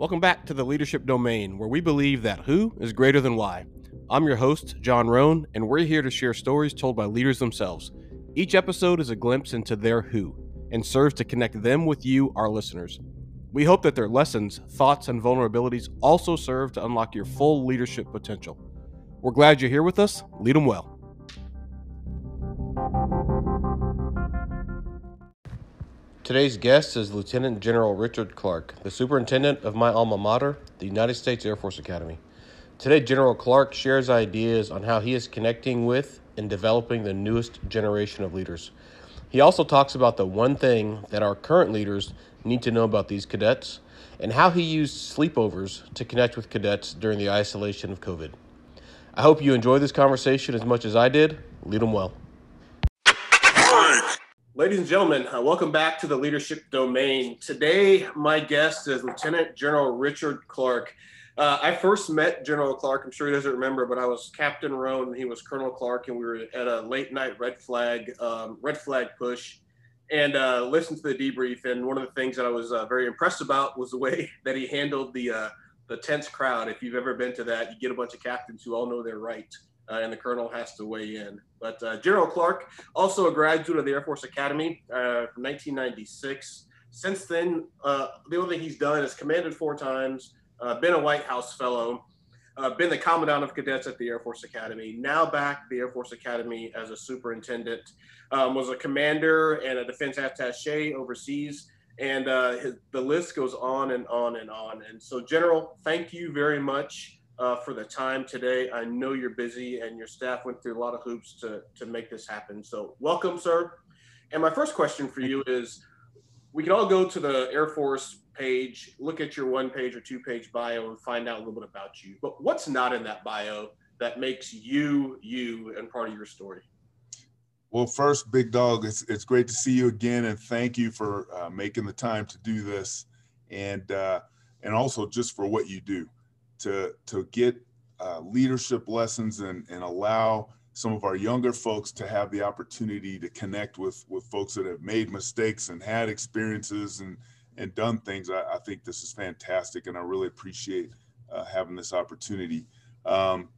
Welcome back to the Leadership Domain, where we believe that who is greater than why. I'm your host, John Roan, and we're here to share stories told by leaders themselves. Each episode is a glimpse into their who and serves to connect them with you, our listeners. We hope that their lessons, thoughts, and vulnerabilities also serve to unlock your full leadership potential. We're glad you're here with us. Lead them well. Today's guest is Lieutenant General Richard Clark, the superintendent of my alma mater, the United States Air Force Academy. Today, General Clark shares ideas on how he is connecting with and developing the newest generation of leaders. He also talks about the one thing that our current leaders need to know about these cadets and how he used sleepovers to connect with cadets during the isolation of COVID. I hope you enjoy this conversation as much as I did. Lead them well. Ladies and gentlemen, uh, welcome back to the Leadership Domain. Today, my guest is Lieutenant General Richard Clark. Uh, I first met General Clark. I'm sure he doesn't remember, but I was Captain Roan and he was Colonel Clark, and we were at a late night red flag um, red flag push, and uh, listened to the debrief. And one of the things that I was uh, very impressed about was the way that he handled the uh, the tense crowd. If you've ever been to that, you get a bunch of captains who all know their right, uh, and the colonel has to weigh in. But uh, General Clark, also a graduate of the Air Force Academy from 1996. Since then, the only thing he's done is commanded four times uh, been a White House fellow, uh, been the commandant of cadets at the Air Force Academy, now back the Air Force Academy as a superintendent, um, was a commander and a defense attache overseas. And uh, his, the list goes on and on and on. And so, General, thank you very much uh, for the time today. I know you're busy and your staff went through a lot of hoops to, to make this happen. So, welcome, sir. And my first question for you is we can all go to the Air Force page, look at your one page or two page bio and find out a little bit about you. But what's not in that bio that makes you you and part of your story? Well, first, Big Dog, it's, it's great to see you again, and thank you for uh, making the time to do this, and uh, and also just for what you do to to get uh, leadership lessons and and allow some of our younger folks to have the opportunity to connect with with folks that have made mistakes and had experiences and and done things. I, I think this is fantastic, and I really appreciate uh, having this opportunity. Um,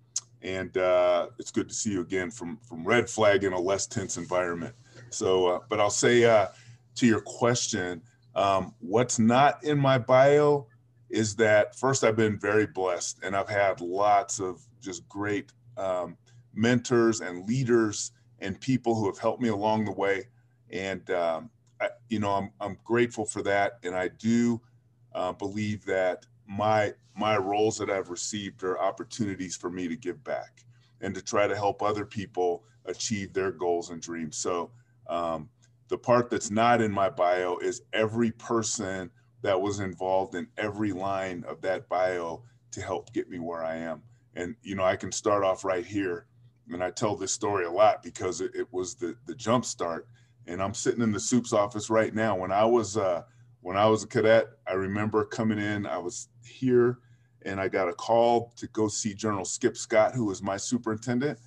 and uh, it's good to see you again from from Red Flag in a less tense environment. So, uh, but I'll say uh, to your question, um, what's not in my bio is that first I've been very blessed, and I've had lots of just great um, mentors and leaders and people who have helped me along the way. And, um, I, you know, I'm, I'm grateful for that. And I do uh, believe that my, my roles that I've received are opportunities for me to give back and to try to help other people achieve their goals and dreams. So, um, the part that's not in my bio is every person that was involved in every line of that bio to help get me where I am. And, you know, I can start off right here and I tell this story a lot because it, it, was the the jump start. And I'm sitting in the soups office right now. When I was uh, when I was a cadet, I remember coming in. I was here, and I got a call to go see General Skip Scott, who was my superintendent,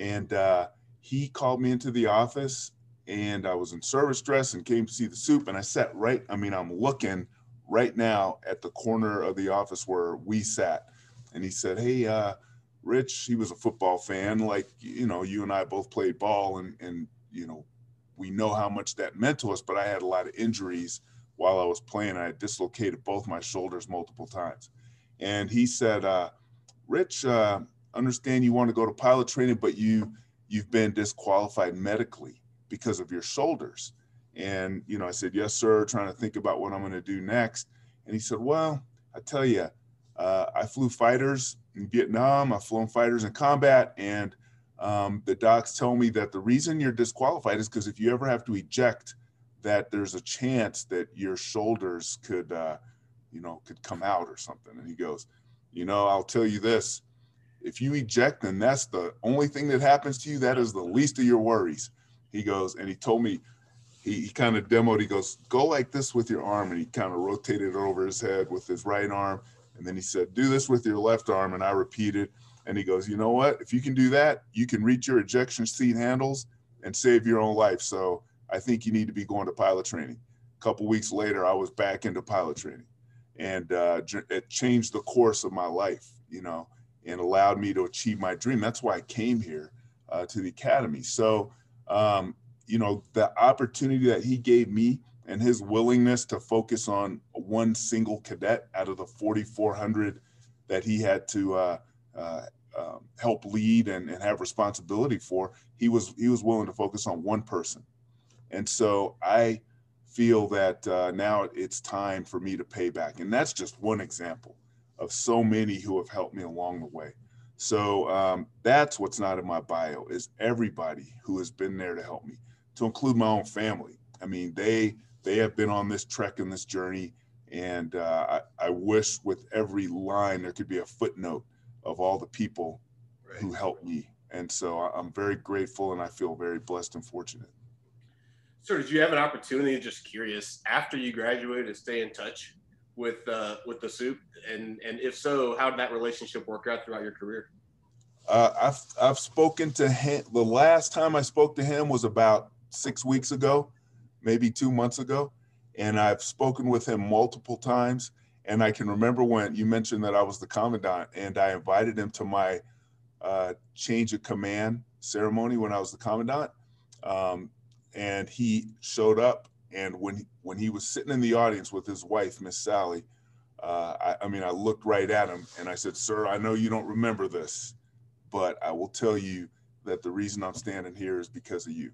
and uh, he called me into the office. And I was in service dress and came to see the soup. And I sat right. I mean, I'm looking right now at the corner of the office where we sat. And he said, "Hey." Uh, Rich, he was a football fan. Like, you know, you and I both played ball and, and, you know, we know how much that meant to us, but I had a lot of injuries while I was playing. I dislocated both my shoulders multiple times. And he said, uh, Rich, uh, understand you want to go to pilot training, but you, you've been disqualified medically because of your shoulders. And, you know, I said, yes, sir, trying to think about what I'm going to do next. And he said, well, I tell you, uh, I flew fighters in Vietnam. I've flown fighters in combat, and um, the docs tell me that the reason you're disqualified is because if you ever have to eject, that there's a chance that your shoulders could, uh, you know, could come out or something. And he goes, you know, I'll tell you this: if you eject, and that's the only thing that happens to you, that is the least of your worries. He goes, and he told me. He, he kind of demoed. He goes, "Go like this with your arm," and he kind of rotated it over his head with his right arm, and then he said, do this with your left arm. And I repeated. And he goes, you know what? If you can do that, you can reach your ejection seat handles and save your own life. So I think you need to be going to pilot training. A couple weeks later, I was back into pilot training. and uh, it changed the course of my life, you know, and allowed me to achieve my dream. That's why I came here uh, to the academy. So, um, you know, the opportunity that he gave me and his willingness to focus on one single cadet out of the 4,400 that he had to uh, uh, um, help lead and, and have responsibility for, he was he was willing to focus on one person. And so I feel that uh, now it's time for me to pay back. And that's just one example of so many who have helped me along the way. So um, that's what's not in my bio is everybody who has been there to help me, to include my own family. I mean, they they have been on this trek and this journey, and uh, I, I, wish with every line there could be a footnote of all the people right. who helped me. And so I'm very grateful, and I feel very blessed and fortunate. So, did you have an opportunity? Just curious, after you graduated, to stay in touch with uh, with the soup, and and if so, how did that relationship work out throughout your career? Uh, I've I've spoken to him. The last time I spoke to him was about six weeks ago, maybe two months ago, and I've spoken with him multiple times. And I can remember when you mentioned that I was the commandant, and I invited him to my uh, change of command ceremony when I was the commandant. Um, and he showed up and when he, when he was sitting in the audience with his wife, Miss Sally, uh, I, I, mean, I looked right at him and I said, "Sir, I know you don't remember this, but I will tell you that the reason I'm standing here is because of you."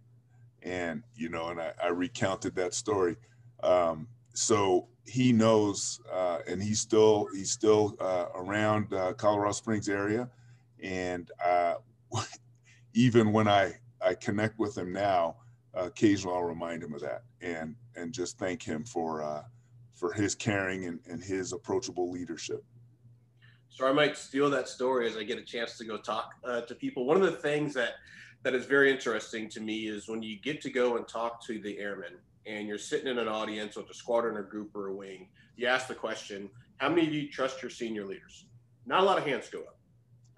And you know, and I, I recounted that story. Um, so he knows, uh, and he's still he's still uh, around uh, Colorado Springs area, and uh, even when I I connect with him now, occasionally I'll remind him of that and and just thank him for uh, for his caring and, and his approachable leadership. So I might steal that story as I get a chance to go talk uh, to people. One of the things that that is very interesting to me is when you get to go and talk to the airmen and you're sitting in an audience with a squadron or group or a wing, you ask the question, how many of you trust your senior leaders? Not a lot of hands go up.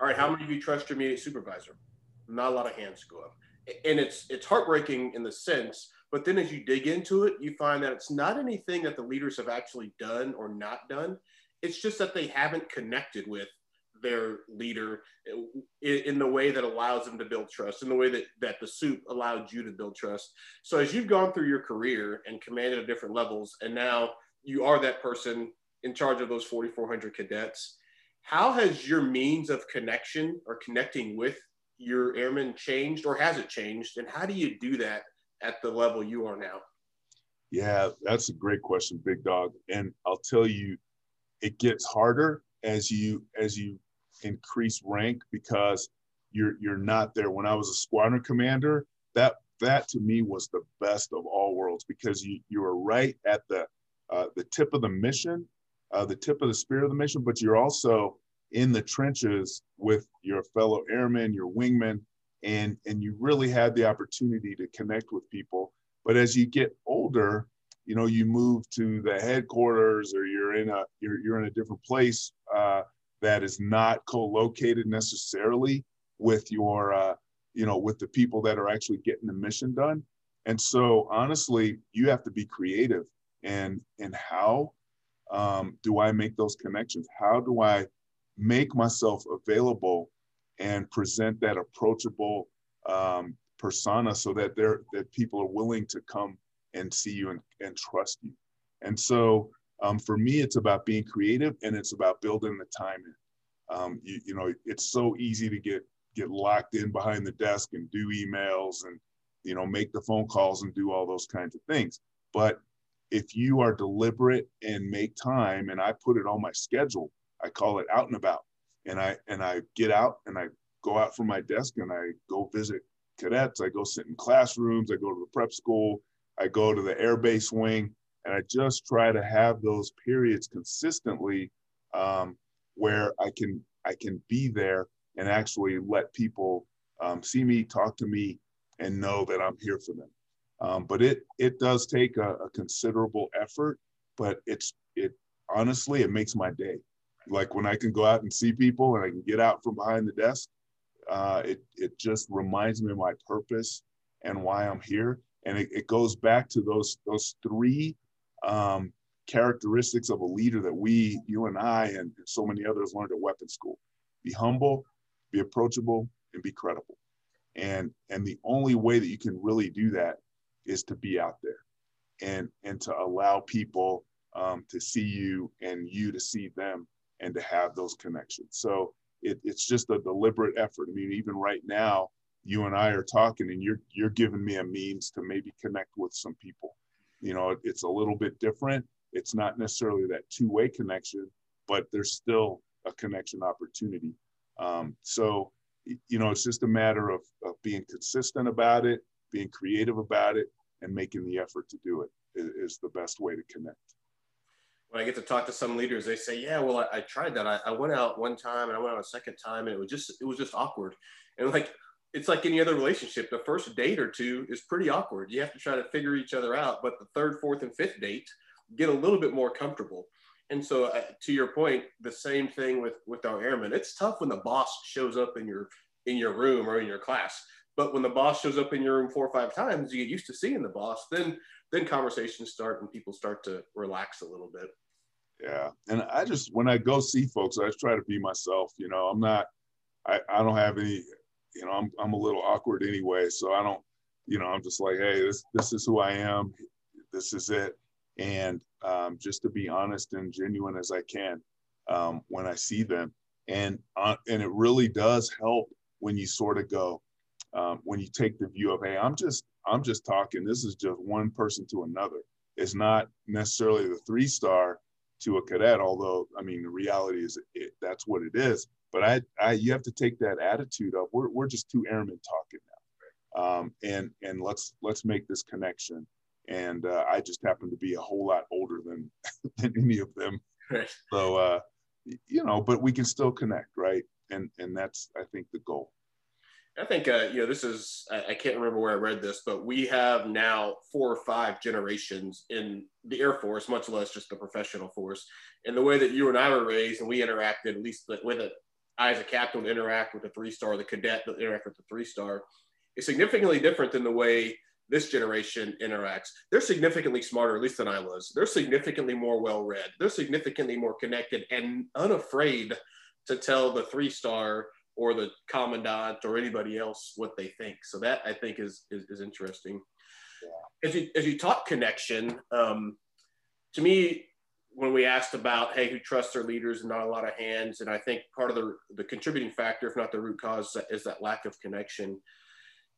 All right, how many of you trust your immediate supervisor? Not a lot of hands go up and it's it's heartbreaking in the sense but then as you dig into it you find that it's not anything that the leaders have actually done or not done it's just that they haven't connected with their leader in, the way that allows them to build trust in the way that that the soup allowed you to build trust so as you've gone through your career and commanded at different levels and now you are that person in charge of those 4400 cadets how has your means of connection or connecting with your airmen changed or has it changed? And how do you do that at the level you are now? Yeah, that's a great question, Big Dog. And I'll tell you, it gets harder as you as you increase rank because you're you're not there. When I was a squadron commander, that that to me was the best of all worlds because you you are right at the uh, the tip of the mission, uh, the tip of the spear of the mission, but you're also in the trenches with your fellow airmen, your wingmen, and and you really had the opportunity to connect with people. But as you get older, you know, you move to the headquarters or you're in a you're you're in a different place uh, that is not co-located necessarily with your uh, you know with the people that are actually getting the mission done. And so honestly, you have to be creative and and how um, do I make those connections? How do I make myself available and present that approachable um, persona so that they're that people are willing to come and see you and, and trust you and so um, for me it's about being creative and it's about building the time in um, you, you know it's so easy to get get locked in behind the desk and do emails and you know make the phone calls and do all those kinds of things but if you are deliberate and make time and i put it on my schedule I call it out and about. And I and I get out and I go out from my desk and I go visit cadets. I go sit in classrooms. I go to the prep school. I go to the air base wing, and I just try to have those periods consistently um, where I can I can be there and actually let people um, see me, talk to me, and know that I'm here for them. Um, but it it does take a, a considerable effort, but it's it honestly it makes my day like when I can go out and see people and I can get out from behind the desk, uh, it it just reminds me of my purpose and why I'm here. And it, it goes back to those those three um, characteristics of a leader that we, you and I, and so many others learned at weapon school. Be humble, be approachable, and be credible. And and the only way that you can really do that is to be out there and and to allow people um, to see you and you to see them and to have those connections. So it, it's just a deliberate effort. I mean, even right now, you and I are talking, and you're you're giving me a means to maybe connect with some people. You know, it's a little bit different. It's not necessarily that two-way connection, but there's still a connection opportunity. Um, so, you know, it's just a matter of, of being consistent about it, being creative about it, and making the effort to do it is, the best way to connect when I get to talk to some leaders, they say, "Yeah, well, I, I tried that. I, I, went out one time and I went out a second time, and it was just it was just awkward." And like it's like any other relationship, the first date or two is pretty awkward. You have to try to figure each other out, but the third, fourth, and fifth date get a little bit more comfortable. And so, uh, to your point, the same thing with with our airmen. It's tough when the boss shows up in your in your room or in your class. But when the boss shows up in your room four or five times, you get used to seeing the boss. Then then conversations start and people start to relax a little bit. Yeah. And I just, when I go see folks, I just try to be myself. You know, I'm not, I, I don't have any, you know, I'm, I'm a little awkward anyway. So I don't, you know, I'm just like, hey, this, this is who I am. This is it. And um, just to be honest and genuine as I can um, when I see them. And, uh, and it really does help when you sort of go, um, when you take the view of, hey, I'm just, I'm just talking. This is just one person to another. It's not necessarily the three star to a cadet. Although, I mean, the reality is it, that's what it is. But I, I, you have to take that attitude of we're, we're just two airmen talking now, um, and and let's let's make this connection. And uh, I just happen to be a whole lot older than than any of them, right. so uh, you know. But we can still connect, right? And and that's I think the goal. I think uh, you know this is I, can't remember where I read this, but we have now four or five generations in the Air Force, much less just the professional force. And the way that you and I were raised, and we interacted at least with it, I as a captain interact with the three star, the cadet that interact with the three star, is significantly different than the way this generation interacts. They're significantly smarter, at least than I was. They're significantly more well read. They're significantly more connected and unafraid to tell the three star or the commandant or anybody else what they think. So that I think is is, is interesting. Yeah. As you as you talk connection, um, to me, when we asked about hey, who trusts their leaders and not a lot of hands, and I think part of the the contributing factor, if not the root cause, is that lack of connection.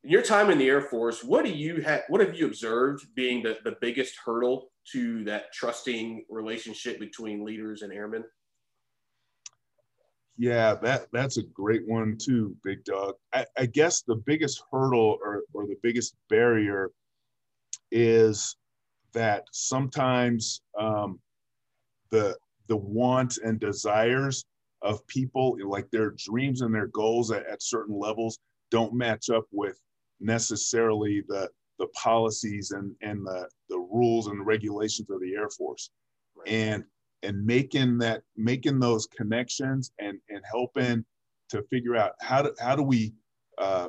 In your time in the Air Force, what do you have? What have you observed being the, the biggest hurdle to that trusting relationship between leaders and airmen? Yeah, that that's a great one too, Big Dog. I, I guess the biggest hurdle or, or the biggest barrier is that sometimes um, the the want and desires of people, like their dreams and their goals at, at certain levels, don't match up with necessarily the the policies and and the the rules and regulations of the Air Force. Right. And and making that making those connections and and helping to figure out how do how do we uh,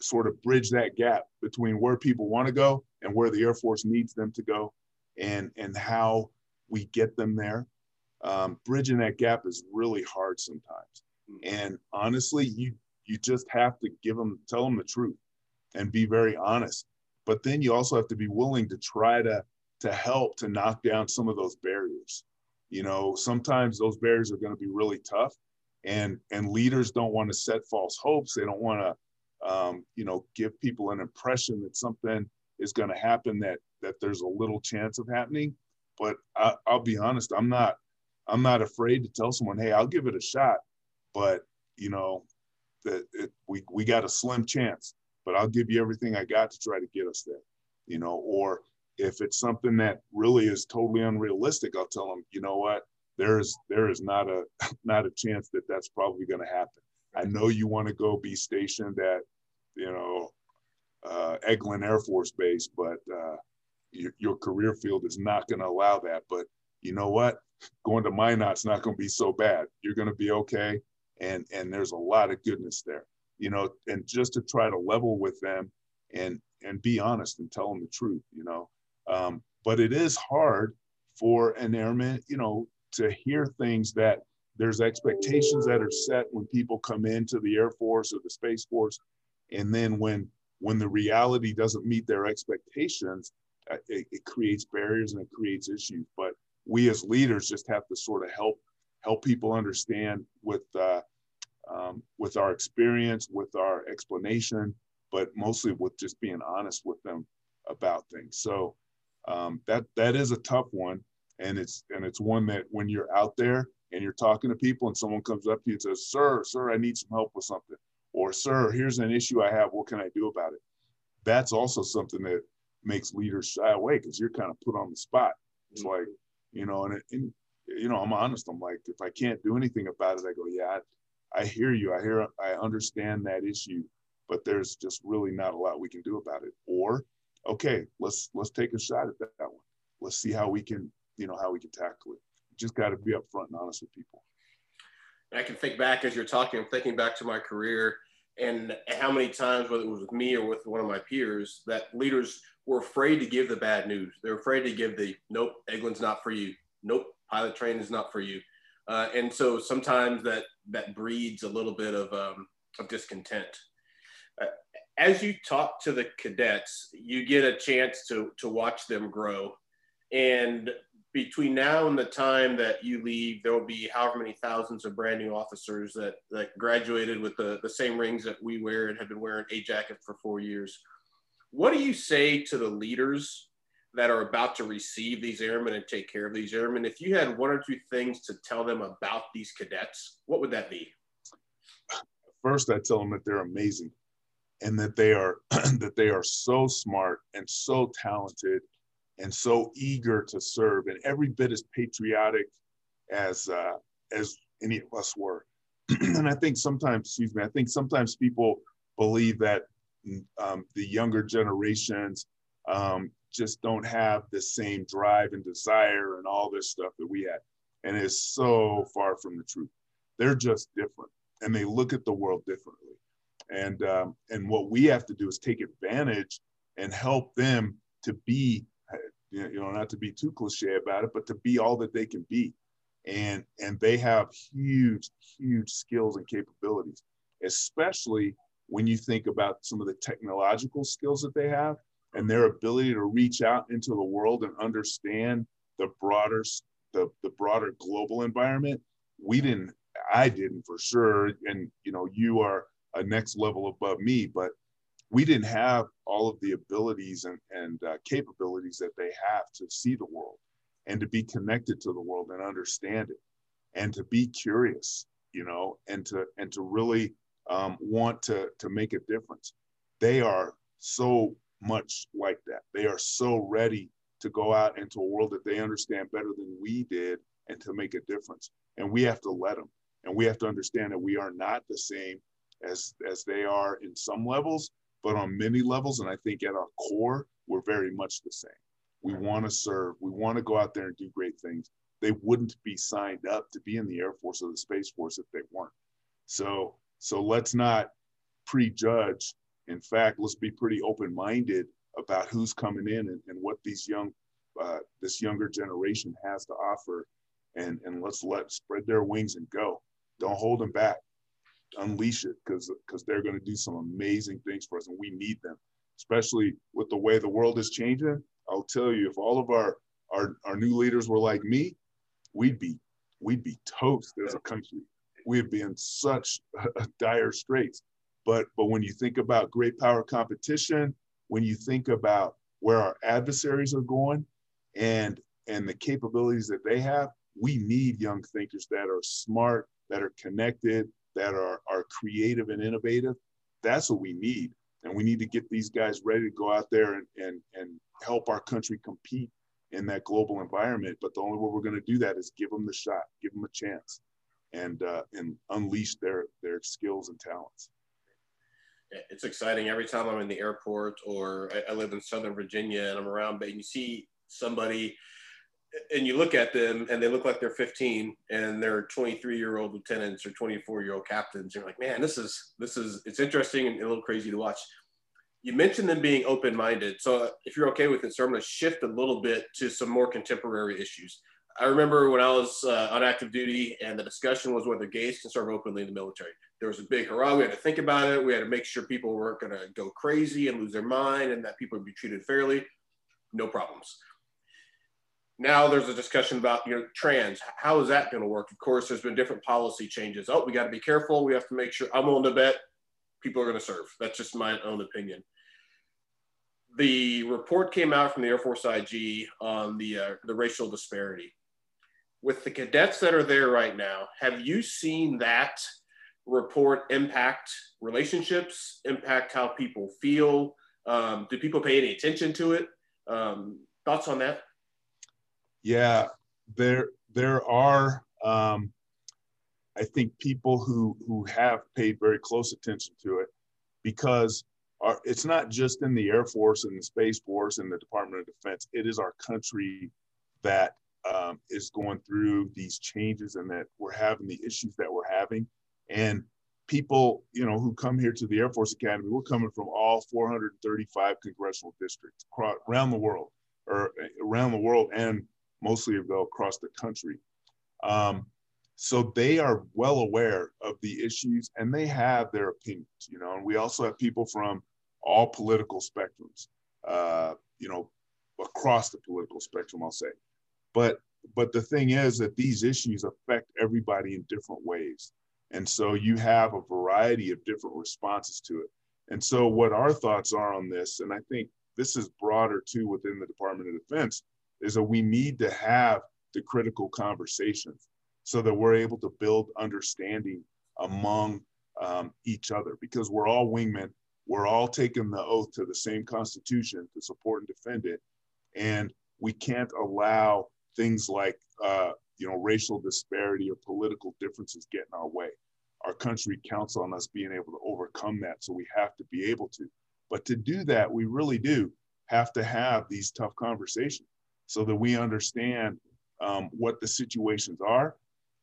sort of bridge that gap between where people want to go and where the Air Force needs them to go, and and how we get them there. Um, bridging that gap is really hard sometimes, and honestly, you you just have to give them tell them the truth and be very honest. But then you also have to be willing to try to to help to knock down some of those barriers. You know, sometimes those barriers are going to be really tough, and and leaders don't want to set false hopes. They don't want to, um, you know, give people an impression that something is going to happen that that there's a little chance of happening. But I, I'll be honest, I'm not I'm not afraid to tell someone, hey, I'll give it a shot, but you know, that it, we we got a slim chance, but I'll give you everything I got to try to get us there. You know, or if it's something that really is totally unrealistic, I'll tell them, you know what, there's there is not a not a chance that that's probably going to happen. I know you want to go be stationed at, you know, uh, Eglin Air Force Base, but uh, your, your career field is not going to allow that. But you know what? Going to Minot's not going to be so bad. You're going to be okay, and and there's a lot of goodness there. You know, and just to try to level with them and and be honest and tell them the truth. You know, um, but it is hard for an airman, you know, to hear things that there's expectations that are set when people come into the Air Force or the Space Force, and then when when the reality doesn't meet their expectations, it, it creates barriers and it creates issues. But we as leaders just have to sort of help help people understand with uh, um, with our experience, with our explanation, but mostly with just being honest with them about things. So um, that that is a tough one, and it's and it's one that when you're out there and you're talking to people and someone comes up to you and says, "Sir, sir, I need some help with something," or "Sir, here's an issue I have. What can I do about it?" That's also something that makes leaders shy away because you're kind of put on the spot. It's mm-hmm. like, you know, and, and you know, I'm honest. I'm like, if I can't do anything about it, I go, yeah, I, I hear you. I hear, I understand that issue, but there's just really not a lot we can do about it. Or, okay, let's let's take a shot at that, that one. Let's see how we can, you know, how we can tackle it. just got to be upfront and honest with people. I can think back as you're talking, I'm thinking back to my career and how many times, whether it was with me or with one of my peers, that leaders were afraid to give the bad news. They're afraid to give the nope, Eglin's not for you. Nope, pilot training is not for you. Uh, and so sometimes that that breeds a little bit of, um, of discontent. Uh, as you talk to the cadets, you get a chance to to watch them grow. And between now and the time that you leave, there will be however many thousands of brand new officers that that graduated with the, the same rings that we wear and have been wearing a jacket for four years. What do you say to the leaders that are about to receive these airmen and take care of these airmen? If you had one or two things to tell them about these cadets, what would that be? First, I tell them that they're amazing and that they are that they are so smart and so talented and so eager to serve and every bit as patriotic as uh, as any of us were. and I think sometimes, excuse me, I think sometimes people believe that um, the younger generations um, just don't have the same drive and desire and all this stuff that we had. And it's so far from the truth. They're just different and they look at the world differently. And, um, and what we have to do is take advantage and help them to be, you know, not to be too cliche about it, but to be all that they can be. And, and they have huge, huge skills and capabilities, especially when you think about some of the technological skills that they have and their ability to reach out into the world and understand the broader the, the broader global environment we didn't i didn't for sure. And you know you are a next level above me but we didn't have all of the abilities and, and uh, capabilities that they have to see the world and to be connected to the world and understand it and to be curious you know and to and to really um, want to, to make a difference. They are so much like that. They are so ready to go out into a world that they understand better than we did and to make a difference. And we have to let them. And we have to understand that we are not the same as, as they are in some levels, but on many levels. And I think at our core, we're very much the same. We want to serve. We want to go out there and do great things. They wouldn't be signed up to be in the Air Force or the Space Force if they weren't. So so let's not prejudge. In fact, let's be pretty open-minded about who's coming in and, and what these young, uh, this younger generation has to offer, and and let's let spread their wings and go. Don't hold them back. Unleash it because because they're going to do some amazing things for us, and we need them, especially with the way the world is changing. I'll tell you, if all of our our, our new leaders were like me, we'd be we'd be toast as a country we'd be in such dire straits. But but when you think about great power competition, when you think about where our adversaries are going, and and the capabilities that they have, we need young thinkers that are smart, that are connected, that are are creative and innovative. That's what we need, and we need to get these guys ready to go out there and and and help our country compete in that global environment. But the only way we're going to do that is give them the shot, give them a chance and uh, and unleash their their skills and talents. It's exciting every time I'm in the airport or I, I live in Southern Virginia and I'm around, but you see somebody and you look at them and they look like they're 15 and they're 23 year old lieutenants or 24 year old captains. You're like, man, this is this is it's interesting and a little crazy to watch. you mentioned them being open-minded. So if you're okay with it, sir, I'm going to shift a little bit to some more contemporary issues. I remember when I was uh, on active duty and the discussion was whether gays can serve openly in the military. There was a big hurrah. We had to think about it. We had to make sure people weren't going to go crazy and lose their mind and that people would be treated fairly. No problems. Now there's a discussion about, you know, trans. How is that going to work? Of course, there's been different policy changes. Oh, we got to be careful. We have to make sure. I'm willing to bet people are going to serve. That's just my own opinion the report came out from the Air Force IG on the uh, the racial disparity with the cadets that are there right now, have you seen that report impact relationships, impact how people feel? Um, do people pay any attention to it? Um, thoughts on that? Yeah, there there are um, I think people who who have paid very close attention to it because our, it's not just in the Air Force and the Space Force and the Department of Defense. It is our country that um, is going through these changes and that we're having the issues that we're having. And people, you know, who come here to the Air Force Academy, we're coming from all 435 congressional districts across, around the world, or around the world, and mostly across the country. Um, so they are well aware of the issues and they have their opinions, you know. And we also have people from all political spectrums, uh, you know, across the political spectrum, I'll say. But but the thing is that these issues affect everybody in different ways. And so you have a variety of different responses to it. And so what our thoughts are on this, and I think this is broader too within the Department of Defense, is that we need to have the critical conversations so that we're able to build understanding among um, each other because we're all wingmen. We're all taking the oath to the same Constitution to support and defend it. And we can't allow things like uh, you know racial disparity or political differences get in our way. Our country counts on us being able to overcome that, so we have to be able to. But to do that, we really do have to have these tough conversations so that we understand um, what the situations are,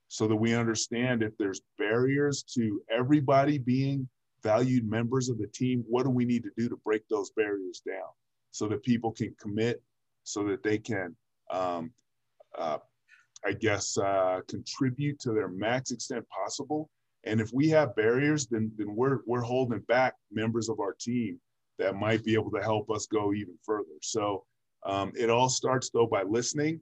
so that we understand if there's barriers to everybody being valued members of the team, what do we need to do to break those barriers down so that people can commit, so that they can um, uh, I guess, uh, contribute to their max extent possible. And if we have barriers, then then we're we're holding back members of our team that might be able to help us go even further. So um, it all starts though by listening,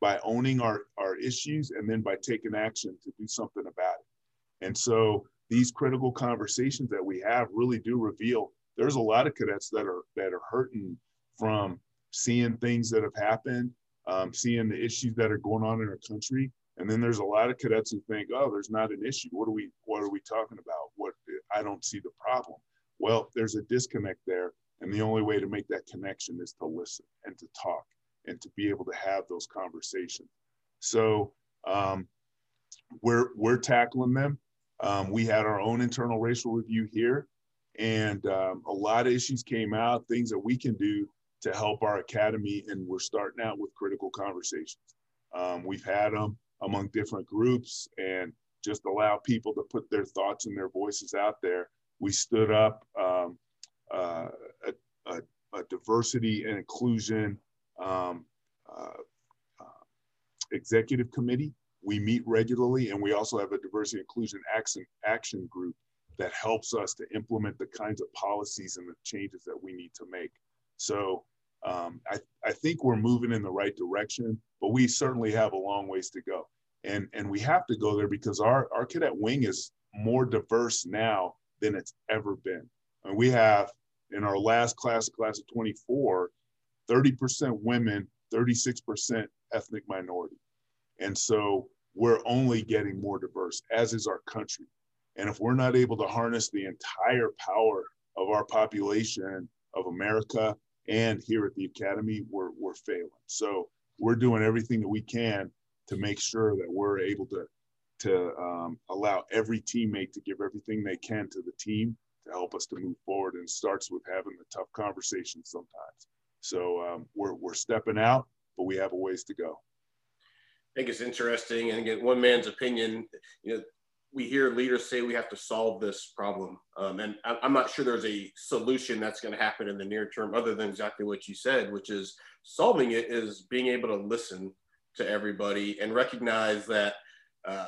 by owning our our issues, and then by taking action to do something about it. And so these critical conversations that we have really do reveal there's a lot of cadets that are that are hurting from seeing things that have happened um, seeing the issues that are going on in our country. And then there's a lot of cadets who think, oh, there's not an issue. What are we what are we talking about? What I don't see the problem. Well, there's a disconnect there. And the only way to make that connection is to listen and to talk and to be able to have those conversations. So um, we're we're tackling them. Um, we had our own internal racial review here, and um, a lot of issues came out, things that we can do to help our academy. And we're starting out with critical conversations. Um, we've had them among different groups and just allow people to put their thoughts and their voices out there. We stood up um, uh, a, a, a, diversity and inclusion um, uh, uh, executive committee. We meet regularly, and we also have a diversity inclusion action, action group that helps us to implement the kinds of policies and the changes that we need to make. So um, I, I think we're moving in the right direction, but we certainly have a long ways to go. And, and we have to go there because our, our cadet wing is more diverse now than it's ever been. And we have in our last class, class of 24, 30% women, 36% ethnic minority. And so we're only getting more diverse, as is our country. And if we're not able to harness the entire power of our population of America and here at the academy we're, we're failing. So we're doing everything that we can to make sure that we're able to to um, allow every teammate to give everything they can to the team to help us to move forward and starts with having the tough conversations sometimes. So um, we're, we're stepping out but we have a ways to go. I think it's interesting and again one man's opinion you know we hear leaders say we have to solve this problem. Um, and I'm not sure there's a solution that's going to happen in the near term, other than exactly what you said, which is solving it is being able to listen to everybody and recognize that uh,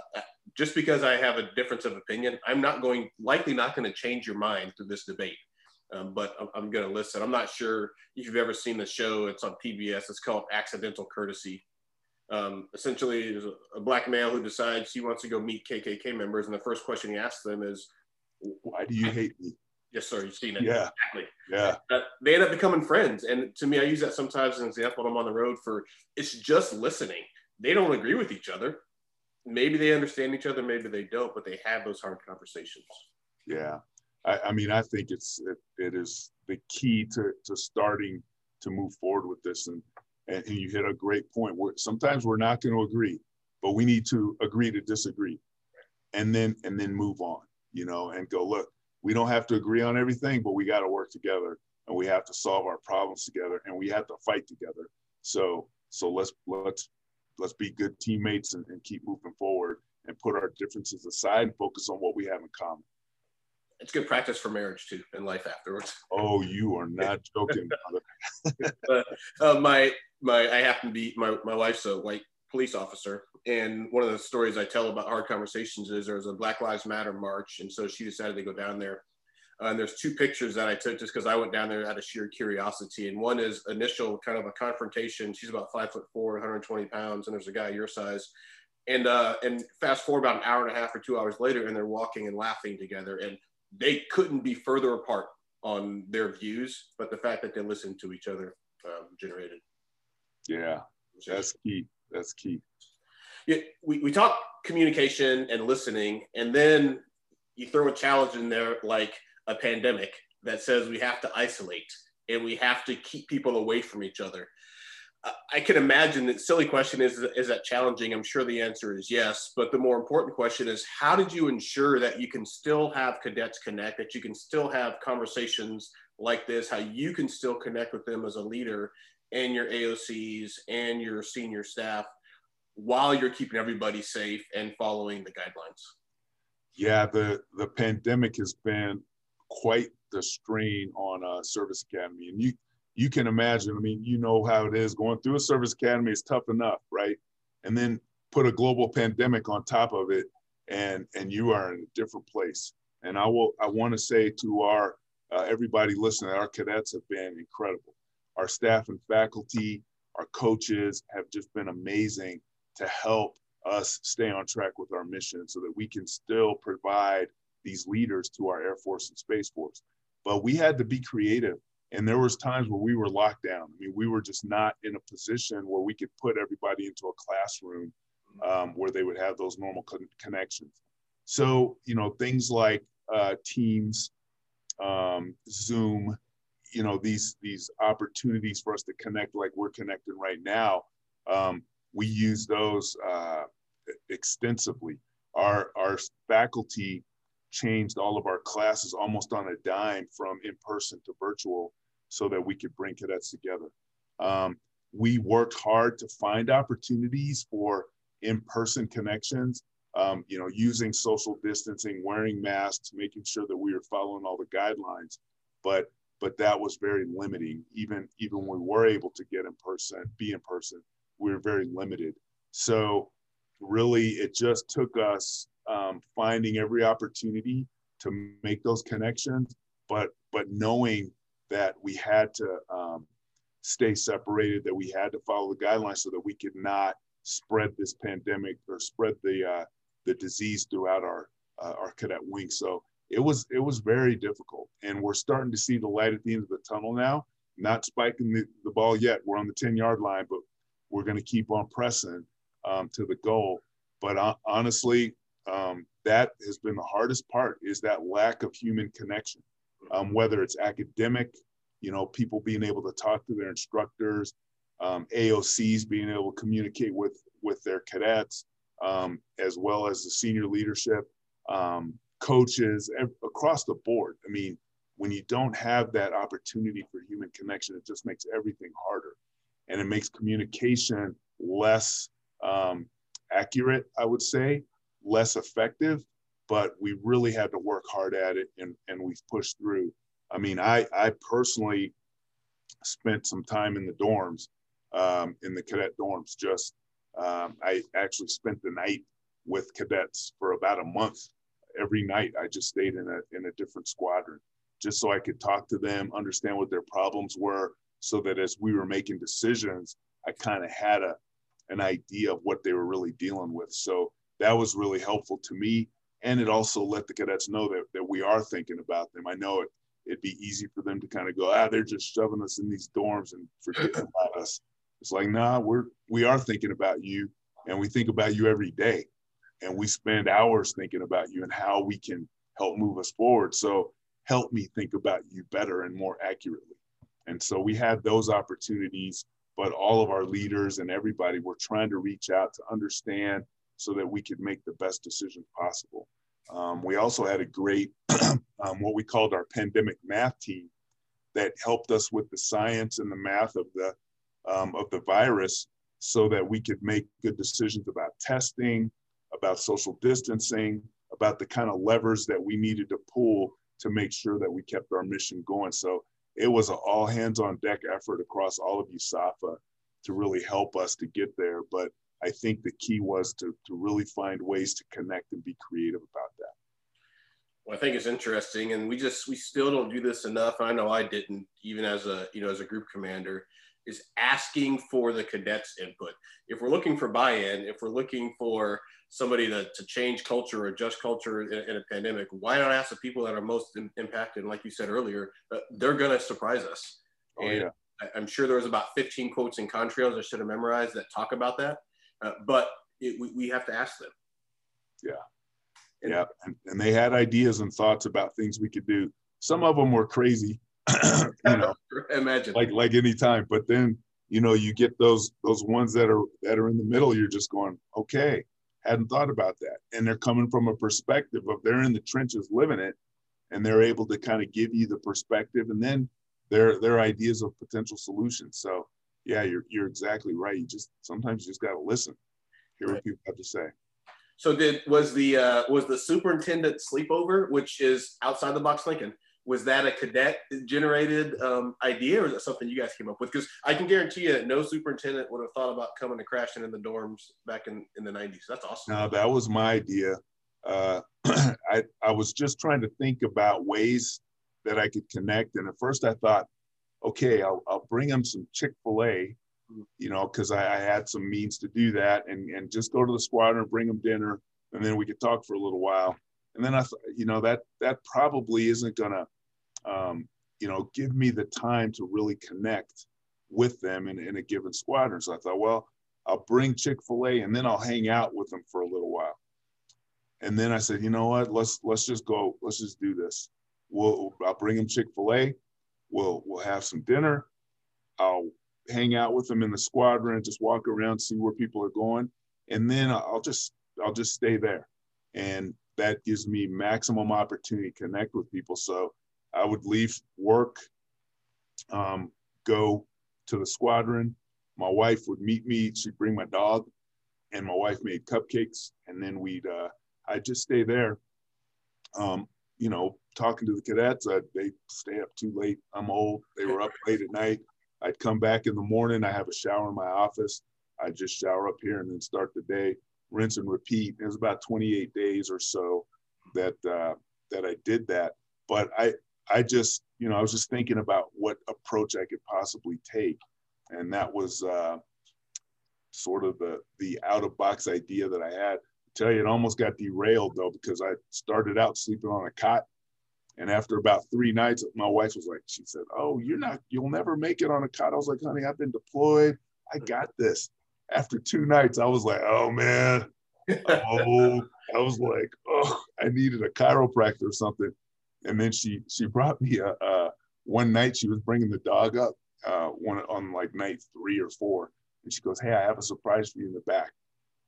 just because I have a difference of opinion, I'm not going, likely not going to change your mind through this debate. Um, but I'm, I'm going to listen. I'm not sure if you've ever seen the show. It's on PBS. It's called Accidental Courtesy. Um, essentially, there's a, a, black male who decides he wants to go meet KKK members, and the first question he asks them is, "Why do you hate me?" Yes, sir. You've seen it. Yeah. Exactly. Yeah. Uh, they end up becoming friends, and to me, I use that sometimes as an example when I'm on the road. For it's just listening. They don't agree with each other. Maybe they understand each other. Maybe they don't, but they have those hard conversations. Yeah. I, I mean, I think it's it, it is the key to to starting to move forward with this and and, and you hit a great point. We're, sometimes we're not going to agree, but we need to agree to disagree, and then and then move on. You know, and go look. We don't have to agree on everything, but we got to work together, and we have to solve our problems together, and we have to fight together. So so let's let's let's be good teammates and, and keep moving forward and put our differences aside and focus on what we have in common it's good practice for marriage too and life afterwards. Oh, you are not joking. but, uh, my my I happen to be my my wife's a white police officer, and one of the stories I tell about hard conversations is there was a Black Lives Matter march, and so she decided to go down there. Uh, and there's two pictures that I took just because I went down there out of sheer curiosity. And one is initial kind of a confrontation. She's about five foot four, 120 pounds, and there's a guy your size. And uh, and fast forward about an hour and a half or two hours later, and they're walking and laughing together. And they couldn't be further apart on their views, but the fact that they listened to each other um, generated. Yeah, that's key. That's key. Yeah, we, we talk communication and listening, and then you throw a challenge in there like a pandemic that says we have to isolate and we have to keep people away from each other. I can imagine that silly question is is that challenging? I'm sure the answer is yes, but the more important question is how did you ensure that you can still have cadets connect, that you can still have conversations like this, how you can still connect with them as a leader and your AOCs and your senior staff while you're keeping everybody safe and following the guidelines? Yeah, the the pandemic has been quite the strain on uh, Service Academy, and you you can imagine, I mean, you know how it is going through a service academy is tough enough, right? And then put a global pandemic on top of it and and you are in a different place. And I will I want to say to our uh, everybody listening, our cadets have been incredible. Our staff and faculty, our coaches have just been amazing to help us stay on track with our mission so that we can still provide these leaders to our Air Force and Space Force. But we had to be creative and there was times where we were locked down. I mean, we were just not in a position where we could put everybody into a classroom um, where they would have those normal con- connections. So, you know, things like uh, Teams, um, Zoom, you know, these these opportunities for us to connect like we're connecting right now. Um, we use those uh, extensively. Our our faculty changed all of our classes almost on a dime from in person to virtual so that we could bring cadets together. Um, we worked hard to find opportunities for in-person connections, um, you know, using social distancing, wearing masks, making sure that we were following all the guidelines. But but that was very limiting. Even even when we were able to get in person, be in person, we were very limited. So really, it just took us um, finding every opportunity to make those connections, but but knowing that we had to um, stay separated, that we had to follow the guidelines so that we could not spread this pandemic or spread the uh, the disease throughout our uh, our cadet wing. So it was it was very difficult, and we're starting to see the light at the end of the tunnel now. Not spiking the, the ball yet. We're on the 10 yard line, but we're going to keep on pressing um, to the goal. But uh, honestly, um, that has been the hardest part is that lack of human connection um, whether it's academic you know people being able to talk to their instructors um, aocs being able to communicate with with their cadets um, as well as the senior leadership um, coaches across the board i mean when you don't have that opportunity for human connection it just makes everything harder and it makes communication less um, accurate i would say less effective but we really had to work hard at it and, and we've pushed through. I mean, I, I personally spent some time in the dorms, um, in the cadet dorms. Just um, I actually spent the night with cadets for about a month. Every night, I just stayed in a in a different squadron, just so I could talk to them, understand what their problems were, so that as we were making decisions, I kind of had a an idea of what they were really dealing with. So that was really helpful to me. And it also let the cadets know that, that we are thinking about them. I know it, it'd be easy for them to kind of go, ah, they're just shoving us in these dorms and forgetting about us. It's like, nah, we're we are thinking about you and we think about you every day. And we spend hours thinking about you and how we can help move us forward. So help me think about you better and more accurately. And so we had those opportunities, but all of our leaders and everybody were trying to reach out to understand so that we could make the best decisions possible. Um, we also had a great, um, what we called our pandemic math team that helped us with the science and the math of the, um, of the virus so that we could make good decisions about testing, about social distancing, about the kind of levers that we needed to pull to make sure that we kept our mission going. So it was an all hands on deck effort across all of USAFA to really help us to get there. But I think the key was to, to really find ways to connect and be creative about that. Well, I think it's interesting, and we just we still don't do this enough. I know I didn't, even as a you know as a group commander, is asking for the cadets' input. If we're looking for buy-in, if we're looking for somebody to, to change culture or adjust culture in, in a pandemic, why not ask the people that are most in, impacted? And like you said earlier, uh, they're going to surprise us. Oh, and yeah. I, am sure there was about 15 quotes in contrails I should have memorized that talk about that. Uh, but it, we, we have to ask them. Yeah. And, yeah. And, and they had ideas and thoughts about things we could do. Some of them were crazy, you know, imagine like, like any time, but then, you know, you get those, those ones that are, that are in the middle, you're just going, okay, hadn't thought about that. And they're coming from a perspective of they're in the trenches living it and they're able to kind of give you the perspective and then their their ideas of potential solutions. So yeah, you're you're exactly right. You just sometimes you just gotta listen, hear right. what people have to say. So did was the uh, was the superintendent sleepover, which is outside the box thinking, was that a cadet generated um, idea or is that something you guys came up with? Because I can guarantee you that no superintendent would have thought about coming and crashing in the dorms back in, in the 90s. That's awesome. No, that was my idea. Uh, I, I was just trying to think about ways that I could connect. And at first I thought, okay, I'll, I'll bring them some Chick-fil-A, mm. you know, because I, I, had some means to do that and, and just go to the squadron, and bring them dinner, and then we could talk for a little while. And then I thought, you know, that that probably isn't gonna um, you know, give me the time to really connect with them in, in a given squadron. So I thought, well, I'll bring Chick Fil A and then I'll hang out with them for a little while. And then I said, you know what? Let's let's just go. Let's just do this. We'll I'll bring them Chick Fil A. We'll we'll have some dinner. I'll hang out with them in the squadron, just walk around, see where people are going, and then I'll just I'll just stay there, and that gives me maximum opportunity to connect with people. So I would leave work, um, go to the squadron. My wife would meet me. She'd bring my dog, and my wife made cupcakes, and then we'd uh, I'd just stay there. Um, you know, talking to the cadets. I'd, they stay up too late. I'm old. They were up late at night. I'd come back in the morning. I have a shower in my office. I'd just shower up here and then start the day, rinse and repeat. It was about 28 days or so that uh, that I did that. But I I just, you know, I was just thinking about what approach I could possibly take, and that was uh, sort of the the out of box idea that I had. I tell you, it almost got derailed though because I started out sleeping on a cot, and after about three nights, my wife was like, she said, "Oh, you're not, you'll never make it on a cot." I was like, "Honey, I've been deployed. I got this." After two nights, I was like, "Oh man." oh, I was like, oh, I needed a chiropractor or something and then she she brought me a, a one night she was bringing the dog up uh, one on like night three or four, and she goes, "Hey, I have a surprise for you in the back."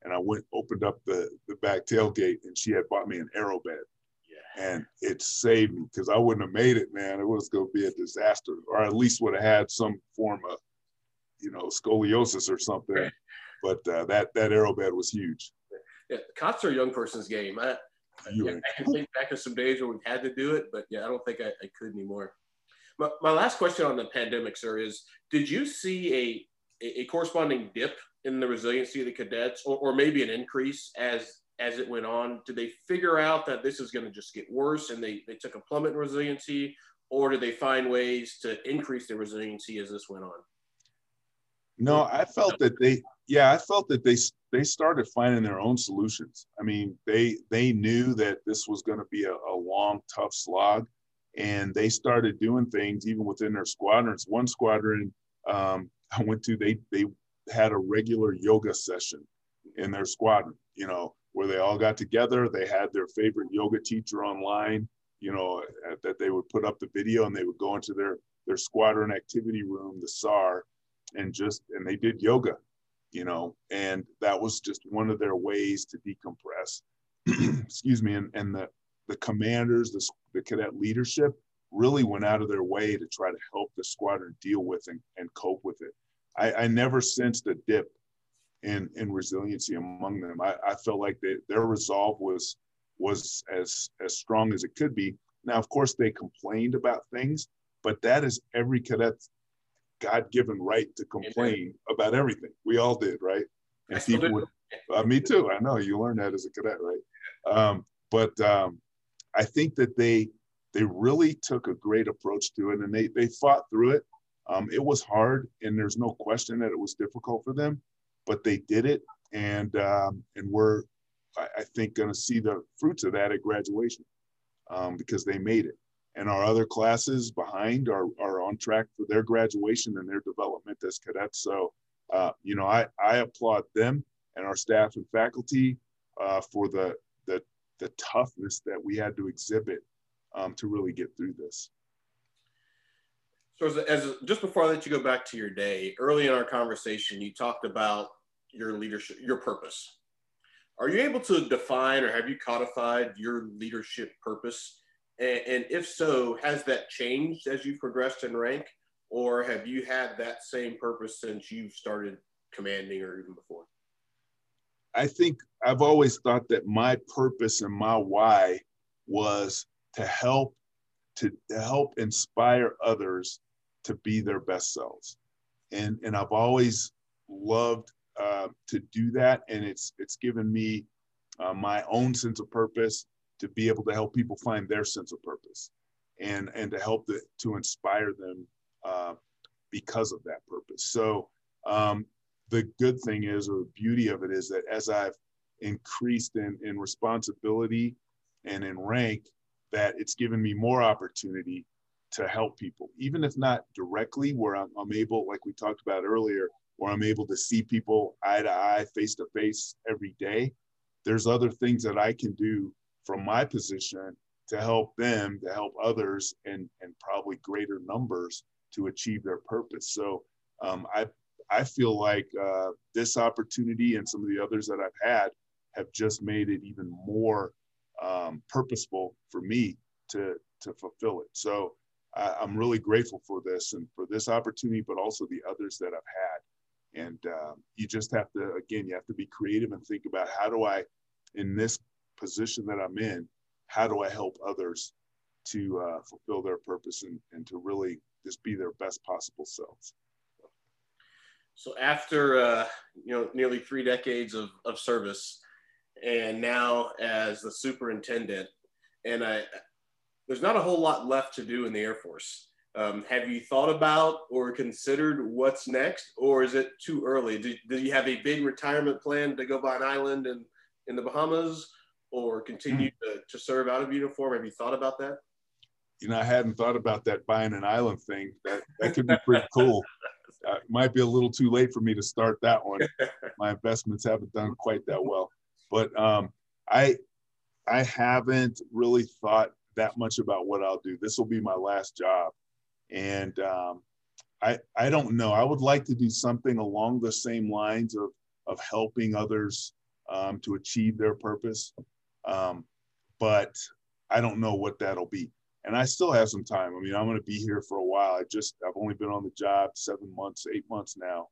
And I went opened up the the back tailgate, and she had bought me an AeroBed, yeah. and it saved me because I wouldn't have made it, man. It was going to be a disaster, or at least would have had some form of, you know, scoliosis or something. Right. But uh, that that AeroBed was huge. Yeah, cots are a young person's game. I, yeah, I can think back to some days when we've had to do it, but yeah, I don't think I, I could anymore. My, my last question on the pandemic, sir, is did you see a, a corresponding dip in the resiliency of the cadets or, or maybe an increase as as it went on? Did they figure out that this is going to just get worse and they, they took a plummet in resiliency or did they find ways to increase their resiliency as this went on? No, I felt that they, yeah, I felt that they they started finding their own solutions. I mean, they they knew that this was going to be a, a, long, tough slog, and they started doing things even within their squadrons. One squadron um, I went to, they they had a regular yoga session in their squadron. You know, where they all got together. They had their favorite yoga teacher online. You know, that they would put up the video and they would go into their their squadron activity room, the SAR, and just and they did yoga you know and that was just one of their ways to decompress. Excuse me and, and the the commanders the, the cadet leadership really went out of their way to try to help the squadron deal with and, and cope with it. I, I never sensed a dip in in resiliency among them. I, I felt like they, their resolve was was as as strong as it could be. Now of course they complained about things but that is every cadet's God given right to complain about everything. We all did, right? And people would, uh, me too. I know you learned that as a cadet, right? Um, but um, I think that they they really took a great approach to it, and they they fought through it. Um, it was hard, and there's no question that it was difficult for them, but they did it, and um, and we're I, I think going to see the fruits of that at graduation um, because they made it and our other classes behind are, are on track for their graduation and their development as cadets. So, uh, you know, I, I applaud them and our staff and faculty uh, for the, the, the toughness that we had to exhibit um, to really get through this. So as, as, just before I let you go back to your day, early in our conversation, you talked about your leadership, your purpose. Are you able to define or have you codified your leadership purpose? And, and if so, has that changed as you progressed in rank, or have you had that same purpose since you've started commanding or even before? I think I've always thought that my purpose and my why was to help to, to help inspire others to be their best selves, and and I've always loved uh, to do that, and it's it's given me uh, my own sense of purpose to be able to help people find their sense of purpose and and to help the, to inspire them uh, because of that purpose. So um, the good thing is or the beauty of it is that as i've increased in, in responsibility and in rank that it's given me more opportunity to help people. Even if not directly where I'm, I'm able like we talked about earlier where i'm able to see people eye to eye face to face every day there's other things that i can do from my position to help them to help others and and probably greater numbers to achieve their purpose. So um, i i feel like uh, this opportunity and some of the others that i've had have just made it even more um, purposeful for me to to fulfill it. So I, i'm really grateful for this and for this opportunity but also the others that i've had. And um, you just have to again you have to be creative and think about how do i in this position that I'm in, how do I help others to uh, fulfill their purpose and, and to really just be their best possible selves? So after uh, you know nearly three decades of, of service, and now as the superintendent, and I there's not a whole lot left to do in the Air Force. Um, have you thought about or considered what's next, or is it too early? Do, do you have a big retirement plan to go by an island in, in the Bahamas, or continue mm. to, to serve out of uniform? Have you thought about that? You know, I hadn't thought about that buying an island thing. That that could be pretty cool. Uh, might be a little too late for me to start that one. My investments haven't done quite that well, but um, I I haven't really thought that much about what I'll do. This will be my last job, and um, I I don't know. I would like to do something along the same lines of of helping others um, to achieve their purpose. Um, but I don't know what that'll be. And I still have some time. I mean, I'm going to be here for a while. I just, I've only been on the job seven months, eight months now.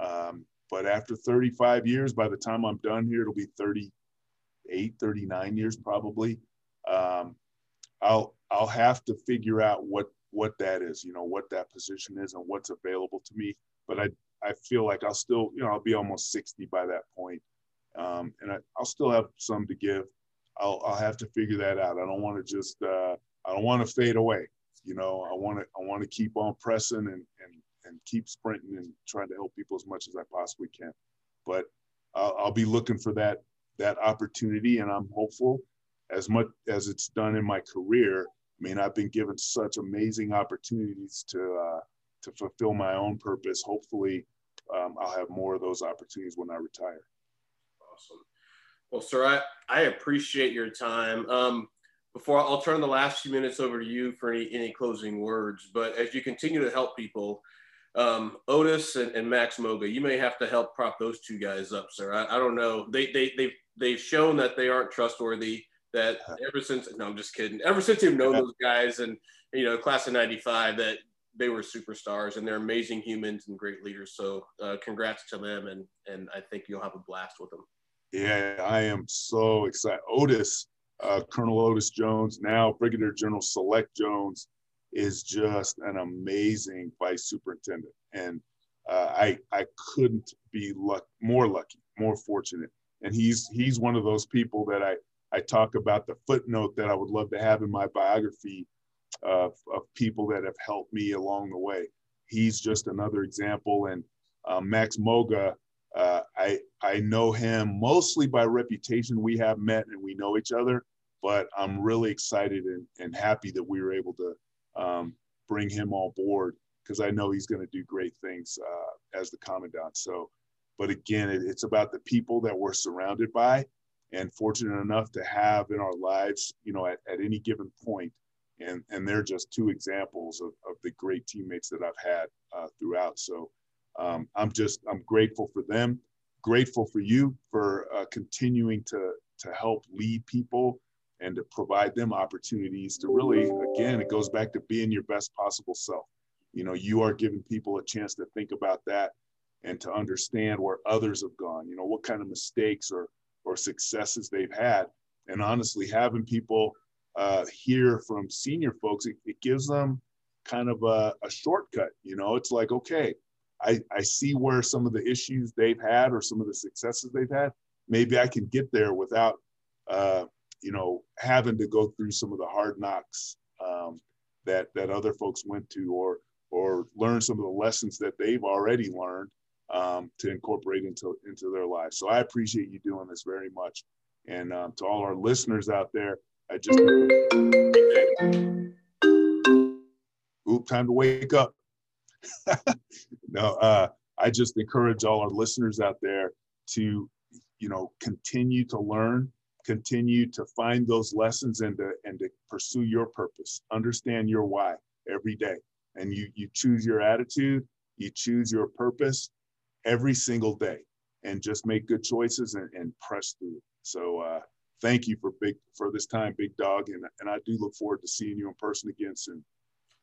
Um, but after 35 years, by the time I'm done here, it'll be 38, 39 years probably. Um, I'll I'll have to figure out what what that is, you know, what that position is and what's available to me. But I I feel like I'll still, you know, I'll be almost 60 by that point. Um, and I, will still have some to give. I'll, I'll have to figure that out. I don't want to just, uh, I don't want to fade away. You know, I want to, I want to keep on pressing and, and, and keep sprinting and trying to help people as much as I possibly can. But I'll, I'll be looking for that, that opportunity. And I'm hopeful as much as it's done in my career. I mean, I've been given such amazing opportunities to, uh, to fulfill my own purpose. Hopefully, um, I'll have more of those opportunities when I retire. Awesome. Well, sir, I, I appreciate your time. Um, before I'll turn the last few minutes over to you for any, any closing words, but as you continue to help people, um, Otis and, and, Max Moga, you may have to help prop those two guys up, sir. I, I don't know. They, they, they've, they've shown that they aren't trustworthy that ever since, no, I'm just kidding. Ever since you've known those guys and, you know, class of 95, that they were superstars and they're amazing humans and great leaders. So uh, congrats to them. And, and I think you'll have a blast with them. Yeah, I am so excited. Otis, uh, Colonel Otis Jones, now Brigadier General Select Jones, is just an amazing vice superintendent. And uh, I I couldn't be luck, more lucky, more fortunate. And he's he's one of those people that I I talk about the footnote that I would love to have in my biography of, of people that have helped me along the way. He's just another example. And uh, Max Moga, uh, I I know him mostly by reputation. We have met and we know each other, but I'm really excited and, and happy that we were able to um, bring him on board because I know he's going to do great things uh, as the commandant. So, but again, it, it's about the people that we're surrounded by and fortunate enough to have in our lives, you know, at, at any given point and and they're just two examples of, of the great teammates that I've had uh, throughout. So um, I'm just I'm grateful for them, grateful for you for uh, continuing to to help lead people and to provide them opportunities to really again it goes back to being your best possible self. You know, you are giving people a chance to think about that and to understand where others have gone. You know, what kind of mistakes or or successes they've had, and honestly having people uh, hear from senior folks, it, it gives them kind of a, a, shortcut. You know, it's like, okay, I, I see where some of the issues they've had or some of the successes they've had. Maybe I can get there without, uh, you know, having to go through some of the hard knocks um, that that other folks went to, or or learn some of the lessons that they've already learned um, to incorporate into into their lives. So I appreciate you doing this very much, and um, to all our listeners out there, I just oop, time to wake up. no, uh, I just encourage all our listeners out there to, you know, continue to learn, continue to find those lessons and to and to pursue your purpose. Understand your why every day, and you you choose your attitude, you choose your purpose every single day, and just make good choices and, and press through. So. Uh, thank you for big for this time, big dog, and and I do look forward to seeing you in person again soon.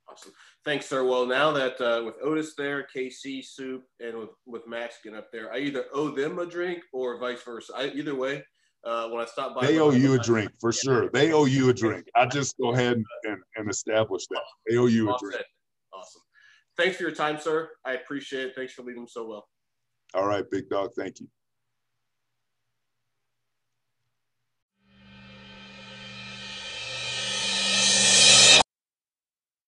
Awesome, thanks, sir. Well, now that uh, with Otis there, KC Soup, and with with Max getting up there, I either owe them a drink or vice versa. I, either way, uh, when I stop by, they owe you a drink for sure. They owe you a drink. I just go ahead and, and, and establish that they owe you a drink. Awesome. Thanks for your time, sir. I appreciate it. Thanks for leading them so well. All right, big dog. Thank you.